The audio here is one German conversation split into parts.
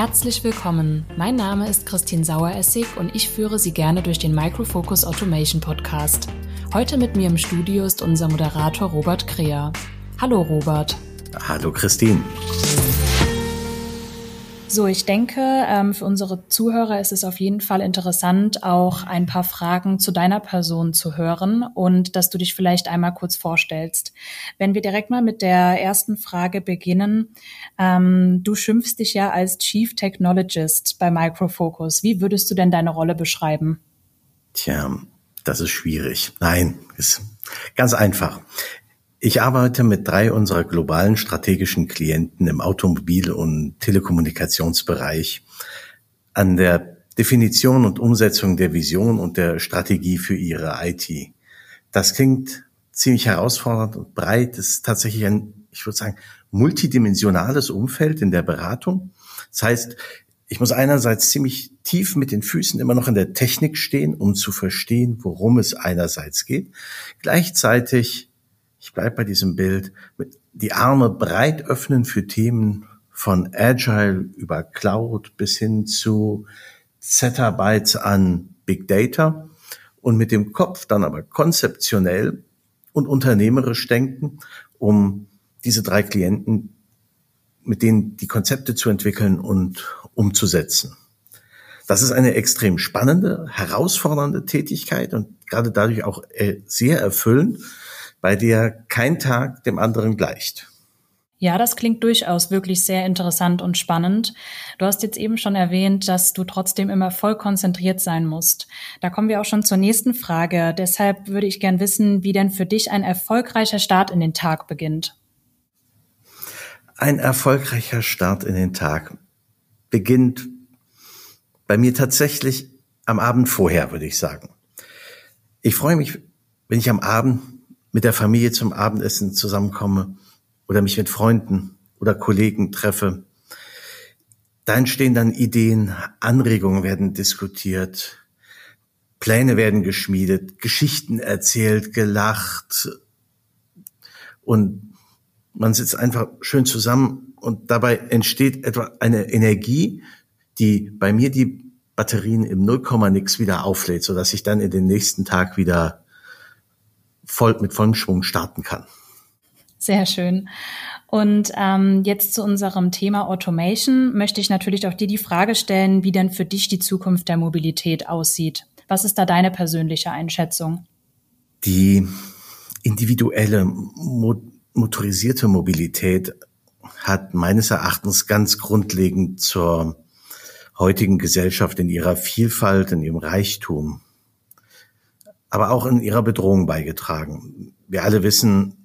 Herzlich willkommen. Mein Name ist Christine Saueressig und ich führe Sie gerne durch den Microfocus Automation Podcast. Heute mit mir im Studio ist unser Moderator Robert Kreher. Hallo Robert. Hallo Christine. So, ich denke, ähm, für unsere Zuhörer ist es auf jeden Fall interessant, auch ein paar Fragen zu deiner Person zu hören und dass du dich vielleicht einmal kurz vorstellst. Wenn wir direkt mal mit der ersten Frage beginnen, ähm, du schimpfst dich ja als Chief Technologist bei Microfocus. Wie würdest du denn deine Rolle beschreiben? Tja, das ist schwierig. Nein, ist ganz einfach. Ich arbeite mit drei unserer globalen strategischen Klienten im Automobil- und Telekommunikationsbereich an der Definition und Umsetzung der Vision und der Strategie für ihre IT. Das klingt ziemlich herausfordernd und breit. Es ist tatsächlich ein, ich würde sagen, multidimensionales Umfeld in der Beratung. Das heißt, ich muss einerseits ziemlich tief mit den Füßen immer noch in der Technik stehen, um zu verstehen, worum es einerseits geht. Gleichzeitig ich bleibe bei diesem Bild, die Arme breit öffnen für Themen von Agile über Cloud bis hin zu Zettabytes an Big Data und mit dem Kopf dann aber konzeptionell und unternehmerisch denken, um diese drei Klienten, mit denen die Konzepte zu entwickeln und umzusetzen. Das ist eine extrem spannende, herausfordernde Tätigkeit und gerade dadurch auch äh, sehr erfüllend bei der kein Tag dem anderen gleicht. Ja, das klingt durchaus wirklich sehr interessant und spannend. Du hast jetzt eben schon erwähnt, dass du trotzdem immer voll konzentriert sein musst. Da kommen wir auch schon zur nächsten Frage. Deshalb würde ich gern wissen, wie denn für dich ein erfolgreicher Start in den Tag beginnt. Ein erfolgreicher Start in den Tag beginnt bei mir tatsächlich am Abend vorher, würde ich sagen. Ich freue mich, wenn ich am Abend mit der Familie zum Abendessen zusammenkomme oder mich mit Freunden oder Kollegen treffe. Da entstehen dann Ideen, Anregungen werden diskutiert, Pläne werden geschmiedet, Geschichten erzählt, gelacht und man sitzt einfach schön zusammen und dabei entsteht etwa eine Energie, die bei mir die Batterien im Nullkomma-Nix wieder auflädt, so dass ich dann in den nächsten Tag wieder voll, mit vollem Schwung starten kann. Sehr schön. Und ähm, jetzt zu unserem Thema Automation möchte ich natürlich auch dir die Frage stellen, wie denn für dich die Zukunft der Mobilität aussieht. Was ist da deine persönliche Einschätzung? Die individuelle mo motorisierte Mobilität hat meines Erachtens ganz grundlegend zur heutigen Gesellschaft in ihrer Vielfalt, in ihrem Reichtum aber auch in ihrer Bedrohung beigetragen. Wir alle wissen,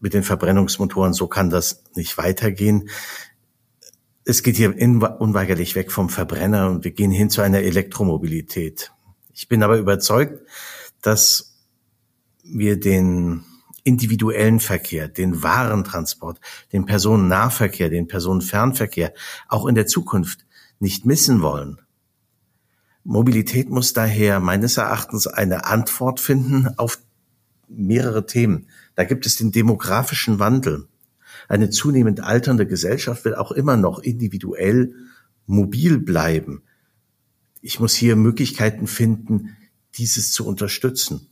mit den Verbrennungsmotoren, so kann das nicht weitergehen. Es geht hier unweigerlich weg vom Verbrenner und wir gehen hin zu einer Elektromobilität. Ich bin aber überzeugt, dass wir den individuellen Verkehr, den Warentransport, den Personennahverkehr, den Personenfernverkehr auch in der Zukunft nicht missen wollen. Mobilität muss daher meines Erachtens eine Antwort finden auf mehrere Themen. Da gibt es den demografischen Wandel. Eine zunehmend alternde Gesellschaft will auch immer noch individuell mobil bleiben. Ich muss hier Möglichkeiten finden, dieses zu unterstützen.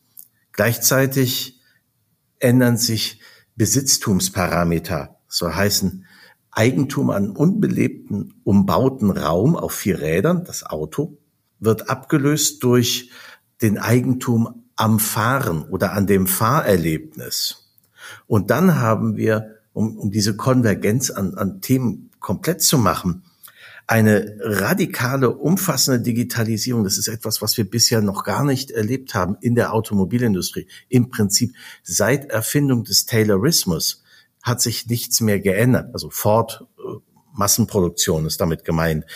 Gleichzeitig ändern sich Besitztumsparameter, so heißen Eigentum an unbelebten, umbauten Raum auf vier Rädern, das Auto, wird abgelöst durch den Eigentum am Fahren oder an dem Fahrerlebnis. Und dann haben wir, um, um diese Konvergenz an, an Themen komplett zu machen, eine radikale, umfassende Digitalisierung. Das ist etwas, was wir bisher noch gar nicht erlebt haben in der Automobilindustrie. Im Prinzip seit Erfindung des Taylorismus hat sich nichts mehr geändert. Also Ford äh, Massenproduktion ist damit gemeint.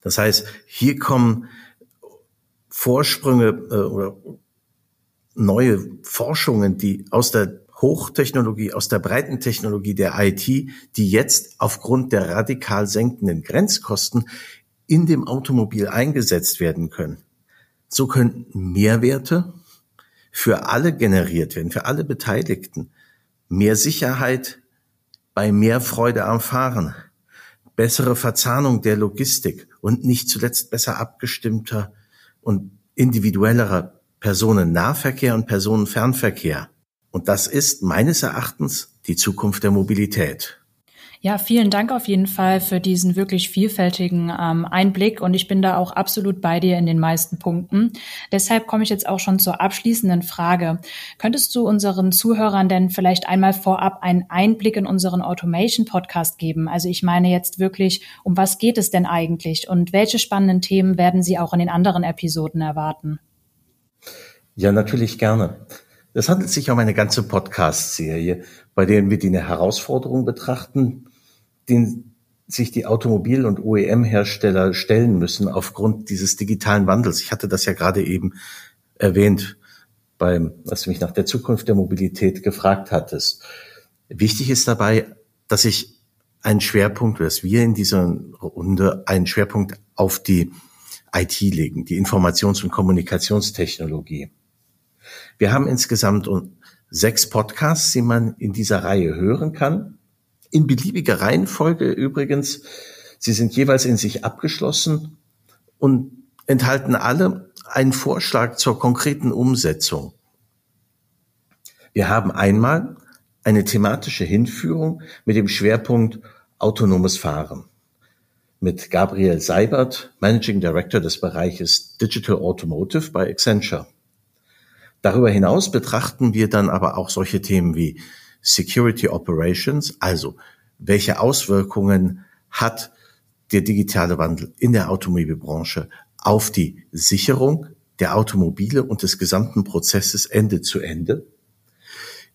Das heißt, hier kommen Vorsprünge äh, oder neue Forschungen, die aus der Hochtechnologie, aus der breiten Technologie der IT, die jetzt aufgrund der radikal senkenden Grenzkosten in dem Automobil eingesetzt werden können. So könnten Mehrwerte für alle generiert werden, für alle Beteiligten. Mehr Sicherheit bei mehr Freude am Fahren, bessere Verzahnung der Logistik und nicht zuletzt besser abgestimmter und individuellerer Personennahverkehr und Personenfernverkehr. Und das ist meines Erachtens die Zukunft der Mobilität. Ja, vielen Dank auf jeden Fall für diesen wirklich vielfältigen ähm, Einblick und ich bin da auch absolut bei dir in den meisten Punkten. Deshalb komme ich jetzt auch schon zur abschließenden Frage. Könntest du unseren Zuhörern denn vielleicht einmal vorab einen Einblick in unseren Automation Podcast geben? Also ich meine jetzt wirklich, um was geht es denn eigentlich und welche spannenden Themen werden Sie auch in den anderen Episoden erwarten? Ja, natürlich gerne. Es handelt sich um eine ganze Podcast-Serie, bei der wir die Herausforderung betrachten, den sich die Automobil- und OEM-Hersteller stellen müssen aufgrund dieses digitalen Wandels. Ich hatte das ja gerade eben erwähnt, beim, was du mich nach der Zukunft der Mobilität gefragt hattest. Wichtig ist dabei, dass ich einen Schwerpunkt, dass wir in dieser Runde einen Schwerpunkt auf die IT legen, die Informations- und Kommunikationstechnologie. Wir haben insgesamt sechs Podcasts, die man in dieser Reihe hören kann in beliebiger Reihenfolge übrigens. Sie sind jeweils in sich abgeschlossen und enthalten alle einen Vorschlag zur konkreten Umsetzung. Wir haben einmal eine thematische Hinführung mit dem Schwerpunkt autonomes Fahren mit Gabriel Seibert, Managing Director des Bereiches Digital Automotive bei Accenture. Darüber hinaus betrachten wir dann aber auch solche Themen wie Security Operations, also welche Auswirkungen hat der digitale Wandel in der Automobilbranche auf die Sicherung der Automobile und des gesamten Prozesses Ende zu Ende?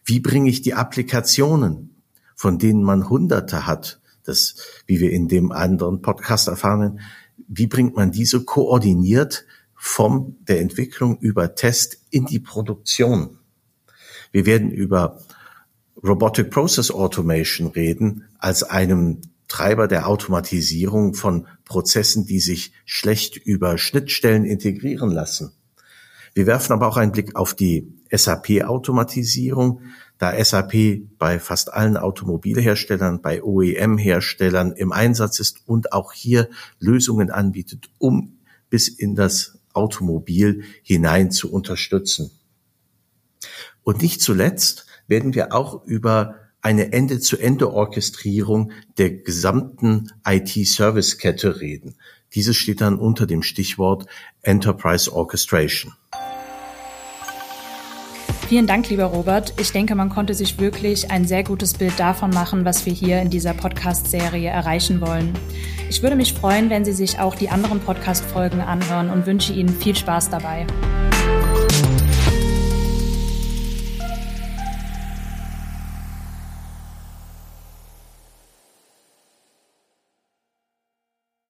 Wie bringe ich die Applikationen, von denen man Hunderte hat, das, wie wir in dem anderen Podcast erfahren, wie bringt man diese koordiniert vom der Entwicklung über Test in die Produktion? Wir werden über Robotic Process Automation reden als einem Treiber der Automatisierung von Prozessen, die sich schlecht über Schnittstellen integrieren lassen. Wir werfen aber auch einen Blick auf die SAP-Automatisierung, da SAP bei fast allen Automobilherstellern, bei OEM-Herstellern im Einsatz ist und auch hier Lösungen anbietet, um bis in das Automobil hinein zu unterstützen. Und nicht zuletzt werden wir auch über eine Ende-zu-Ende-Orchestrierung der gesamten IT-Service-Kette reden. Dieses steht dann unter dem Stichwort Enterprise Orchestration. Vielen Dank, lieber Robert. Ich denke, man konnte sich wirklich ein sehr gutes Bild davon machen, was wir hier in dieser Podcast-Serie erreichen wollen. Ich würde mich freuen, wenn Sie sich auch die anderen Podcast-Folgen anhören und wünsche Ihnen viel Spaß dabei.